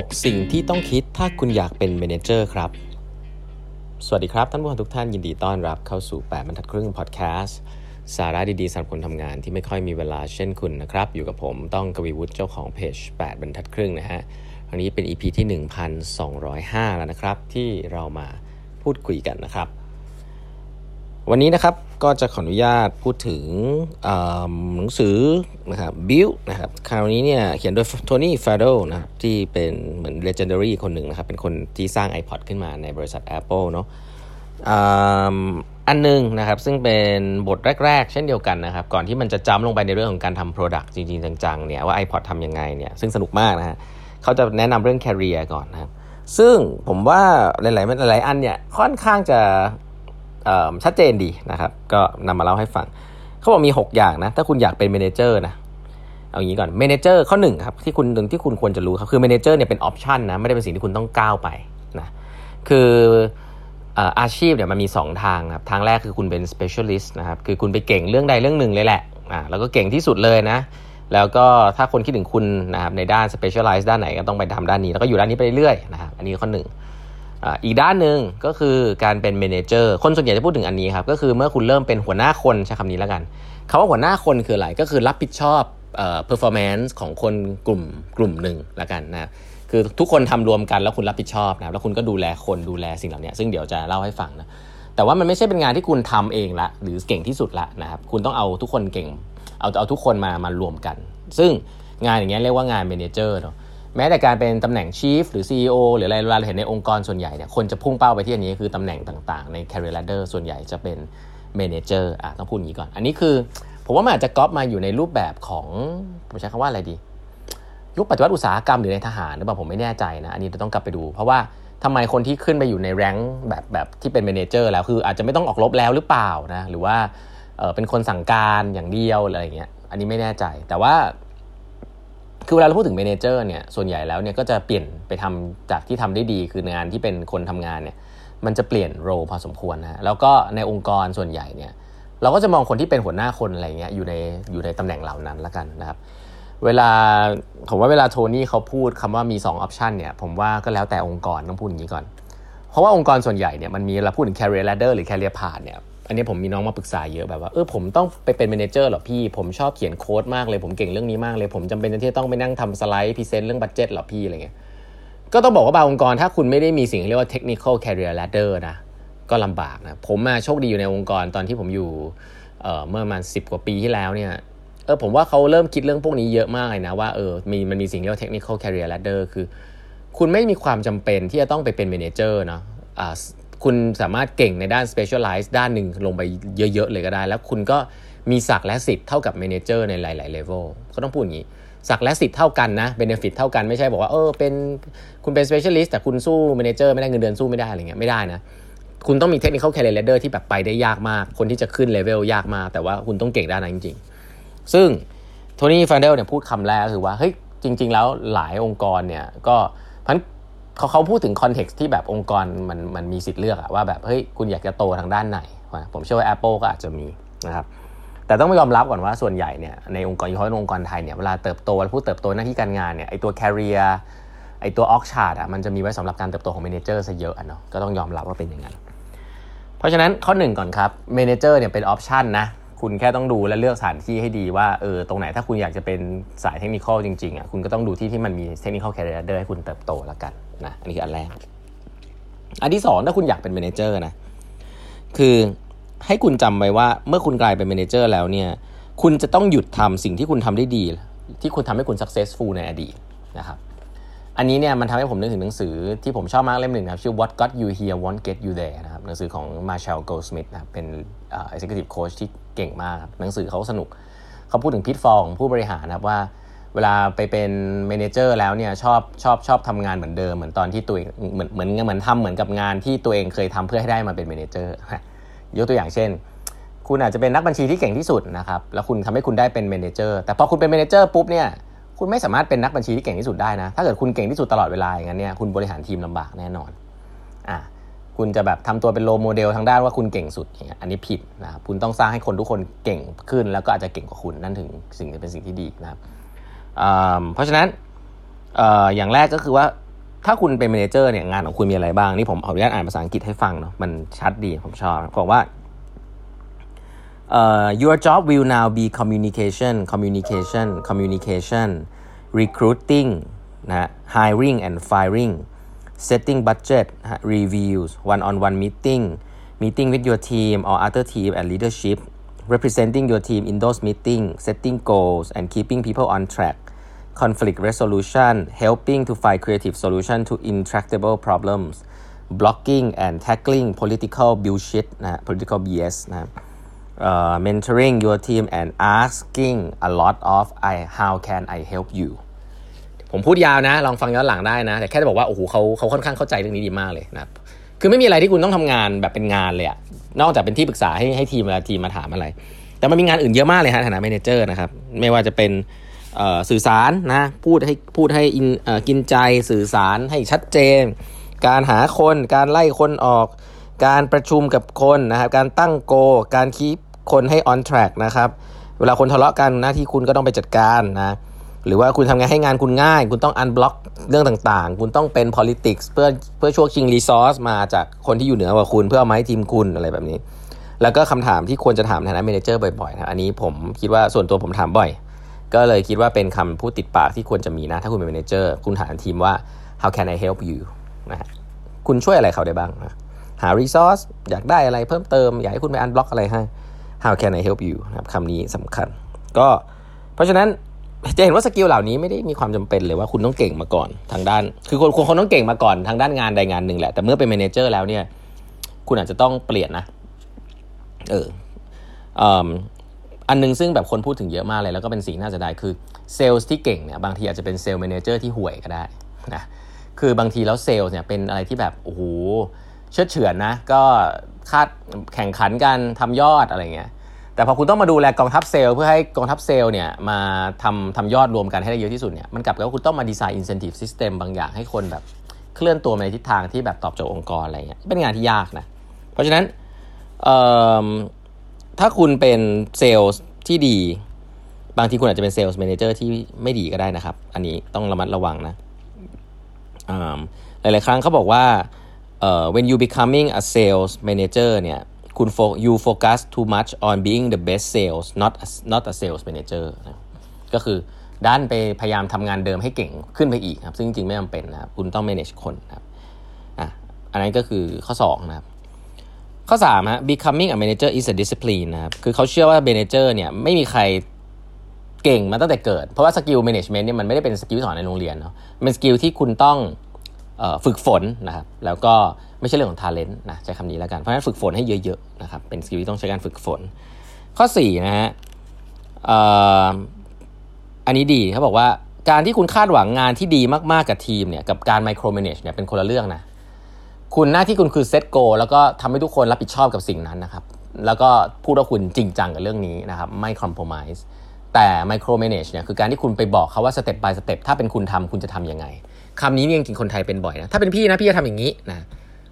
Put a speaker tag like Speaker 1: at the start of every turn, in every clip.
Speaker 1: 6 สิ่งที่ต้องคิดถ้าคุณอยากเป็นเมนเจอร์ครับ สวัสดีครับ ท่านผู้ชมทุกท่านยินดีต้อนรับเข้าสู่ 8บรรทัดครึ่งพอดแคสต์สาระดีๆสำหรับคนทำงานที่ไม่ค่อยมีเวลาเช่นคุณนะครับ อยู่กับผมต้องกวีวุฒิเจ้าของเพจ 8บรรทัดครึ่งนะฮะวันนี้เป็น EP ที่ 1205 แล้วนะครับ ที่เรามาพูดคุยกันนะครับ วันนี้นะครับ ก็จะขออนุญาตพูดถึงหนังสือนะครับบิลนะครับคราวนี้เนี่ยเขียนโดยโทนี่ฟาโดนะครับที่เป็นเหมือน legendary คนหนึ่งนะครับ เป็นคนที่สร้าง iPod ขึ้นมาในบริษัท Apple เนาะอันนึงนะครับซึ่งเป็นบทแรก ๆ เช่นเดียวกันนะครับ ก่อนที่มันจะจ้ำลงไปในเรื่องของการทำ Product จริง ๆ จังๆเนี่ยว่า iPod ทำยังไงเนี่ยซึ่งสนุกมากนะฮะเขาจะแนะนำเรื่อง Career ก่อนนะครับซึ่งผมว่าหลายๆหลายๆอันเนี่ยค่อนข้างจะ ชัดเจนดีนะครับ ก็นำมาเล่าให้ฟัง เขาบอกมี 6 อย่างนะ ถ้าคุณอยากเป็น manager นะเอางี้ก่อน manager ข้อหนึ่งครับที่คุณที่คุณควรจะรู้ครับคือ manager เนี่ยเป็น option นะไม่ได้เป็นสิ่งที่คุณต้องก้าวไปนะคืออาชีพเนี่ยมันมี 2 ทางครับทางแรกคือคุณเป็น specialist นะครับคือคุณไปเก่งเรื่องใดเรื่องหนึ่งเลยแหละอ่าแล้วก็เก่งที่สุดเลยนะ แล้วก็ถ้าคนคิดถึงคุณนะครับในด้าน specialize ด้านไหนก็ต้องไปทำด้านนี้ แล้วก็อยู่ด้านนี้ไปเรื่อยนะครับอันนี้ข้อหนึ่ง อีกด้านหนึ่งก็คือการเป็น manager คนส่วนใหญ่จะพูดถึงอันนี้ครับก็คือเมื่อคุณเริ่มเป็นหัวหน้าคนใช้คำนี้แล้วกันคำว่าหัวหน้าคนคืออะไรก็คือรับผิดชอบเอ่อ performance ของคนกลุ่มกลุ่มหนึ่งละกันนะคือทุกคนทำรวมกันแล้วคุณรับผิดชอบนะแล้วคุณก็ดูแลคนดูแลสิ่งเหล่านี้ซึ่งเดี๋ยวจะเล่าให้ฟังนะแต่ว่ามันไม่ใช่เป็นงานที่คุณทำเองละหรือเก่งที่สุดละนะครับคุณต้องเอาทุกคนเก่ง เอาเอาทุกคนมามารวมกัน ซึ่งงานอย่างเงี้ยเรียกว่างาน manager เนาะ แม้แต่การเป็นตำแหน่ง Chief หรือ CEO หรืออะไรเวลาเราเห็นในองค์กรส่วนใหญ่เนี่ยคนจะพุ่งเป้าไปที่อันนี้คือตำแหน่งต่างๆ ใน career ladder ส่วนใหญ่จะเป็น manager อะต้องพูดอย่างนี้ก่อน อันนี้คือผมว่ามันอาจจะก๊อปมาอยู่ในรูปแบบของผมใช้คำว่าอะไรดี ยุคปฏิวัติอุตสาหกรรมหรือในทหารหรือเปล่าผมไม่แน่ใจนะอันนี้ต้องกลับไปดู เพราะว่าทำไมคนที่ขึ้นไปอยู่ในแรงแบบแบบที่เป็นเมนเจอร์แล้วคืออาจจะไม่ต้องออกรบแล้วหรือเปล่านะหรือว่าเออเป็นคนสั่งการอย่างเดียวอะไรอย่างเงี้ยอันนี้ไม่แน่ใจ แต่ว่า คือเวลาเราพูดถึง manager เนี่ยส่วนใหญ่แล้วเนี่ยก็จะเปลี่ยนไปทำจากที่ทำได้ดีคืองานที่เป็นคนทำงานเนี่ยมันจะเปลี่ยน role พอสมควรนะแล้วก็ในองค์กรส่วนใหญ่เนี่ยเราก็จะมองคนที่เป็นหัวหน้าคนอะไรเงี้ยอยู่ในอยู่ในตำแหน่งเหล่านั้นละกันนะครับเวลาผมว่าเวลาโทนี่เขาพูดคำว่ามี2 option เนี่ยผมว่าก็แล้วแต่องค์กรต้องพูดอย่างนี้ก่อน เพราะว่าองค์กรส่วนใหญ่เนี่ยมันมีเราพูดถึง career ladder หรือ career path เนี่ย อันนี้ผมมีน้องมาปรึกษาเยอะแบบว่าเออผมต้องไปเป็น manager หรอพี่ผมชอบเขียนโค้ดมากเลยผมเก่งเรื่องนี้มากเลย ผมจำเป็นที่จะต้องไปนั่งทำสไลด์ present เรื่อง budget หรอพี่อะไรเงี้ยก็ต้องบอกว่าบางองค์กรถ้าคุณไม่ได้มีสิ่งเรียกว่า technical career ladder นะก็ลำบากนะผมมาโชคดีอยู่ในองค์กรตอนที่ผมอยู่เอ่อเมื่อประมาณสิกว่าปีที่แล้วเนี่ยเออผมว่าเขาเริ่มคิดเรื่องพวกนี้เยอะมากเลยนะว่าเออมีมันมีสิ่งเรียกว่า technical career ladder คือ คุณไม่มีความจำเป็นที่จะต้องไปเป็นเมนเจอร์เนาะ คุณสามารถเก่งในด้าน specialize ด้านหนึ่งลงไปเยอะ ๆ เลยก็ได้ แล้วคุณก็มีศักและสิทธิ์เท่ากับ manager ในหลายๆ level ก็ต้องพูดอย่างนี้ศักและสิทธิ์เท่ากันนะ benefit เท่ากันไม่ใช่บอกว่าเออเป็นคุณเป็น specialist แต่คุณสู้ manager ไม่ได้เงินเดือนสู้ไม่ได้อะไรเงี้ยไม่ได้นะคุณต้องมี technical career ladder ที่แบบไปได้ยากมาก คนที่จะขึ้น level ยากมาก แต่ว่าคุณต้องเก่งด้านนั้นจริง ๆ ซึ่งโทนี่ฟันเดลเนี่ยพูดคำแรกคือว่าเฮ้ยจริง ๆ แล้วหลายองค์กรเนี่ยก็พัน เขาเขาพูดถึงคอนเท็กซ์ที่แบบองค์กรมันมันมีสิทธิ์เลือกอะว่าแบบเฮ้ยคุณอยากจะโตทางด้านไหน ผมเชื่อว่า Apple ก็อาจจะมีนะครับแต่ต้องไม่ยอมรับก่อนว่าส่วนใหญ่เนี่ยในองค์กรเฉพาะองค์กรไทยเนี่ยเวลาเติบโตเวลาพูดเติบโตหน้าที่การงานเนี่ยไอตัว career ไอตัว org chart อะมันจะมีไว้สำหรับการเติบโตของ manager ซะเยอะอะเนาะก็ต้องยอมรับว่าเป็นอย่างนั้น เพราะฉะนั้นข้อหนึ่งก่อนครับ manager เนี่ยเป็น option นะคุณแค่ต้องดูและเลือกสถานที่ให้ดีว่าเออตรงไหนถ้าคุณอยากจะเป็นสายเทคนิคจริงๆอะคุณก็ต้องดูที่ที่มันมี technical career ให้คุณเติบโตแล้วกัน นะอันนี้คืออันแรก อันที่สองถ้าคุณอยากเป็น manager นะคือให้คุณจำไว้ว่าเมื่อคุณกลายเป็น manager แล้วเนี่ย คุณจะต้องหยุดทำสิ่งที่คุณทำได้ดี ที่คุณทำให้คุณ successful ในอดีตนะครับอันนี้เนี่ยมันทำให้ผมนึกถึงหนังสือที่ผมชอบมากเล่มหนึ่งนะครับ ชื่อ What Got You Here Won't Get You There นะครับหนังสือของ Marshall Goldsmith นะครับเป็น executive coach ที่เก่งมาก หนังสือเขาสนุก เขาพูดถึง pitfall ของผู้บริหารนะครับว่า เวลาไปเป็นmanager แล้วเนี่ยชอบชอบชอบทำงานเหมือนเดิมเหมือนตอนที่ตัวเองเหมือนเหมือนเหมือนทำเหมือนกับงานที่ตัวเองเคยทำเพื่อให้ได้มาเป็น manager ยกตัวอย่างเช่น คุณอาจจะเป็นนักบัญชีที่เก่งที่สุดนะครับแล้วคุณทำให้คุณได้เป็น manager แต่พอคุณเป็น manager ปุ๊บเนี่ยคุณไม่สามารถเป็นนักบัญชีที่เก่งที่สุดได้นะ ถ้าเกิดคุณเก่งที่สุดตลอดเวลาอย่างนั้นเนี่ยคุณบริหารทีมลำบากแน่นอนอะคุณจะแบบทำตัวเป็น role model ทางด้านว่าคุณเก่งสุดอย่างเงี้ยอันนี้ผิดนะครับคุณต้องสร้างให้คนทุกคนเก่งขึ้น แล้วก็อาจจะเก่งกว่าคุณนั่นถึงสิ่งเป็นสิ่งที่ดีนะครับ เพราะฉะนั้นอย่างแรกก็คือว่าถ้าคุณเป็นแมเนเจอร์เนี่ยงานของคุณมีอะไรบ้าง นี่ผมขออนุญาตอ่านภาษาอังกฤษให้ฟังเนาะมันชัดดีผมชอบบอกว่า uh, your job will now be communication communication communication recruiting นะ hiring and firing setting budget reviews one on one meeting meeting with your team or other team and leadership representing your team in those meeting setting goals and keeping people on track conflict resolution helping to find creative solution to intractable problems blocking and tackling political bullshit นะ political BS นะ uh, mentoring your team and asking a lot of I how can I help you ผมพูดยาวนะ ลองฟังย้อนหลังได้นะ แต่แค่จะบอกว่า โอ้โหเขาเขาค่อนข้างเข้าใจเรื่องนี้ดีมากเลยนะคือไม่มีอะไรที่คุณต้องทำงานแบบเป็นงานเลยอะนอกจากเป็นที่ปรึกษาให้ให้ทีมเวลาทีมมาถามอะไร แต่มันมีงานอื่นเยอะมากเลยฮะฐานะแมเนเจอร์นะครับ ไม่ว่าจะเป็น สื่อสารนะพูดให้พูดให้กินใจสื่อสารให้ชัดเจน การหาคนการไล่คนออก การประชุมกับคนนะครับการตั้งโก การคีปคนให้ on track นะครับเวลาคนทะเลาะกันหน้าที่คุณก็ต้องไปจัดการนะหรือว่าคุณทำงานให้งานคุณง่าย คุณต้องอันบล็อกเรื่องต่างๆ คุณต้องเป็น politics เพื่อเพื่อช่วงชิง resource มาจากคนที่อยู่เหนือกว่าคุณเพื่อเอามาให้ทีมคุณอะไรแบบนี้ แล้วก็คำถามที่ควรจะถามในฐานะ manager บ่อยๆนะอันนี้ผมคิดว่าส่วนตัวผมถามบ่อย ก็เลยคิดว่าเป็นคำพูดติดปากที่ควรจะมีนะ ถ้าคุณเป็น manager คุณถามทีมว่า how can I help you นะฮะคุณช่วยอะไรเขาได้บ้างนะหา resource อยากได้อะไรเพิ่มเติม อยากให้คุณไป unblock อะไรให้ how can I help you นะครับคำนี้สำคัญ ก็เพราะฉะนั้นจะเห็นว่า skill เหล่านี้ไม่ได้มีความจำเป็นเลยว่าคุณต้องเก่งมาก่อนทางด้าน คือคนคนต้องเก่งมาก่อนทางด้านงานใดงานหนึ่งแหละ แต่เมื่อเป็น manager แล้วเนี่ย คุณอาจจะต้องเปลี่ยนนะ เออ อันนึงซึ่งแบบคนพูดถึงเยอะมากเลย แล้วก็เป็นสิ่งน่าจะได้คือเซลล์ที่เก่งเนี่ยบางทีอาจจะเป็นเซลล์แมเนเจอร์ที่ห่วยก็ได้นะ คือบางทีแล้วเซลล์เนี่ยเป็นอะไรที่แบบโอ้โหเชื่อเฉือนนะ ก็คาดแข่งขันกันทำยอดอะไรเงี้ยแต่พอคุณต้องมาดูแลกองทัพเซลล์เพื่อให้กองทัพเซลล์เนี่ยมาทำทำยอดรวมกันให้ได้เยอะที่สุดเนี่ยมันกลับกับว่าคุณต้องมาดีไซน์อินเซนティブซิสเต็มบางอย่างให้คนแบบเคลื่อนตัวในทิศทางที่แบบตอบโจทย์องค์กรอะไรเงี้ยเป็นงานที่ยากนะเพราะฉะนั้น ถ้าคุณเป็นเซลล์ที่ดี บางทีคุณอาจจะเป็น sales manager ที่ไม่ดีก็ได้นะครับ อันนี้ต้องระมัดระวังนะหลาย ๆ ครั้งเขาบอกว่า when you becoming a sales manager เนี่ยคุณ you focus too much on being the best sales not a, not a sales manager นะก็คือดันไปพยายามทำงานเดิมให้เก่งขึ้นไปอีกครับ ซึ่งจริงๆไม่จำเป็นนะครับ คุณต้อง manage คนครับอะอันนั้นก็คือข้อ 2 นะครับ ข้อ3ฮะ becoming a manager is a discipline นะครับคือเขาเชื่อว่า manager เนี่ยไม่มีใครเก่งมาตั้งแต่เกิด เพราะว่า skill management เนี่ยมันไม่ได้เป็น skill สอนในโรงเรียนเนาะเป็น skill ที่คุณต้องฝึกฝนนะครับแล้วก็ไม่ใช่เรื่องของ talent นะใช้คำนี้แล้วกัน เพราะฉะนั้นฝึกฝนให้เยอะๆนะครับเป็น skill ที่ต้องใช้การฝึกฝน ข้อ4นะฮะอันนี้ดีเขาบอกว่าการที่คุณคาดหวังงานที่ดีมากๆกับทีมเนี่ยกับการ micromanage เนี่ยเป็นคนละเรื่องนะ คุณหน้าที่คุณคือ set goal แล้วก็ทำให้ทุกคนรับผิดชอบกับสิ่งนั้นนะครับ แล้วก็พูดว่าคุณจริงจังกับเรื่องนี้นะครับ ไม่ compromiseแต่ micromanage เนี่ยคือการที่คุณไปบอกเขาว่าสเต็ป by สเต็ปถ้าเป็นคุณทำคุณจะทำยังไงคำนี้นี่จริงๆคนไทยเป็นบ่อยนะ ถ้าเป็นพี่นะพี่จะทำอย่างนี้นะ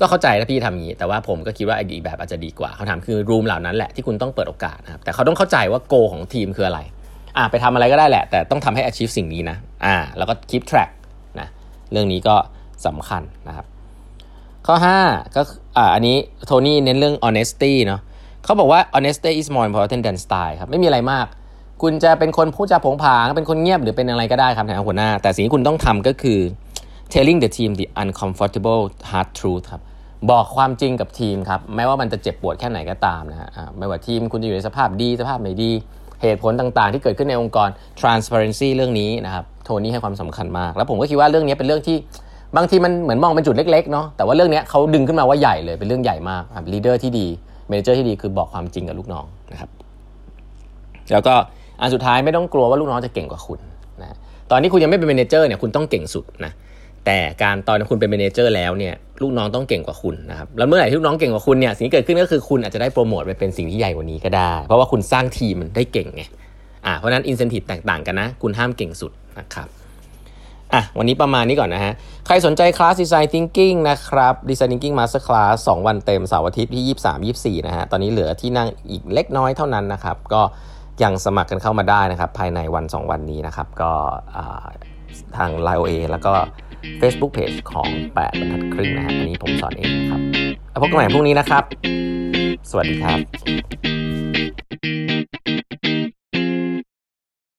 Speaker 1: ก็เข้าใจถ้าพี่ทำอย่างนี้ แต่ว่าผมก็คิดว่าไอเดียแบบอาจจะดีกว่าเขาถามคือ room เหล่านั้นแหละที่คุณต้องเปิดโอกาสนะครับแต่เขาต้องเข้าใจว่า goal ของทีมคืออะไรอ่าไปทำอะไรก็ได้แหละ แต่ต้องทำให้ achieve สิ่งนี้นะอ่าแล้วก็ keep track นะเรื่องนี้ก็สำคัญนะครับ ข้อ 5 ก็อ่าอันนี้โทนี่เน้นเรื่อง honesty เนาะเขาบอกว่า honesty is more important than style ครับ ไม่มีอะไรมาก คุณจะเป็นคนพูดจาผงผาง เป็นคนเงียบหรือเป็นอะไรก็ได้ครับในหัวหน้า แต่สิ่งที่คุณต้องทำก็คือ telling the team the uncomfortable hard truth ครับบอกความจริงกับทีมครับแม้ว่ามันจะเจ็บปวดแค่ไหนก็ตามนะฮะไม่ว่าทีมคุณจะอยู่ในสภาพดีสภาพไม่ดี เหตุผลต่างๆ ที่เกิดขึ้นในองค์กร transparency เรื่องนี้นะครับโทนี่ให้ความสำคัญมาก แล้วผมก็คิดว่าเรื่องนี้เป็นเรื่องที่ บางทีมันเหมือนมองเป็นจุดเล็กๆเนาะ แต่ว่าเรื่องนี้เขาดึงขึ้นมาว่าใหญ่เลย เป็นเรื่องใหญ่มากครับลีดเดอร์ที่ดีเมนเจอร์ที่ดีคือบอกความจริงกับลูกน้องนะครับ แล้วก็อันสุดท้ายไม่ต้องกลัวว่าลูกน้องจะเก่งกว่าคุณนะ ตอนนี้คุณยังไม่เป็นเมนเจอร์เนี่ยคุณต้องเก่งสุดนะแต่การตอนคุณเป็นเมนเจอร์แล้วเนี่ยลูกน้องต้องเก่งกว่าคุณนะครับแล้วเมื่อไหร่ที่ลูกน้องเก่งกว่าคุณเนี่ยสิ่งที่เกิดขึ้นก็คือคุณอาจจะได้โปรโมทไปเป็นสิ่งที่ใหญ่กว่านี้ก็ได้ เพราะว่าคุณสร้างทีมมันได้เก่งไงอ่าเพราะนั้นอินเซนティブแตกต่างกันนะ คุณห้ามเก่งสุดนะครับ อะวันนี้ประมาณนี้ก่อนนะฮะ ใครสนใจคลาส design thinking นะครับ design thinking masterclass 2วันเต็มเสาร์อาทิตย์ที่ 23 24 นะฮะ ตอนนี้เหลือที่นั่งอีกเล็กน้อยเท่านั้นนะครับ ก็ยังสมัครกันเข้ามาได้นะครับ ภายในวัน 2 วันนี้นะครับ ก็ทาง LINE OA แล้วก็ Facebook Page ของ 8บรรทัดครึ่งนะฮะ อันนี้ผมสอนเองนะครับพบกันใหม่พรุ่งนี้นะครับ สวัสดีครับ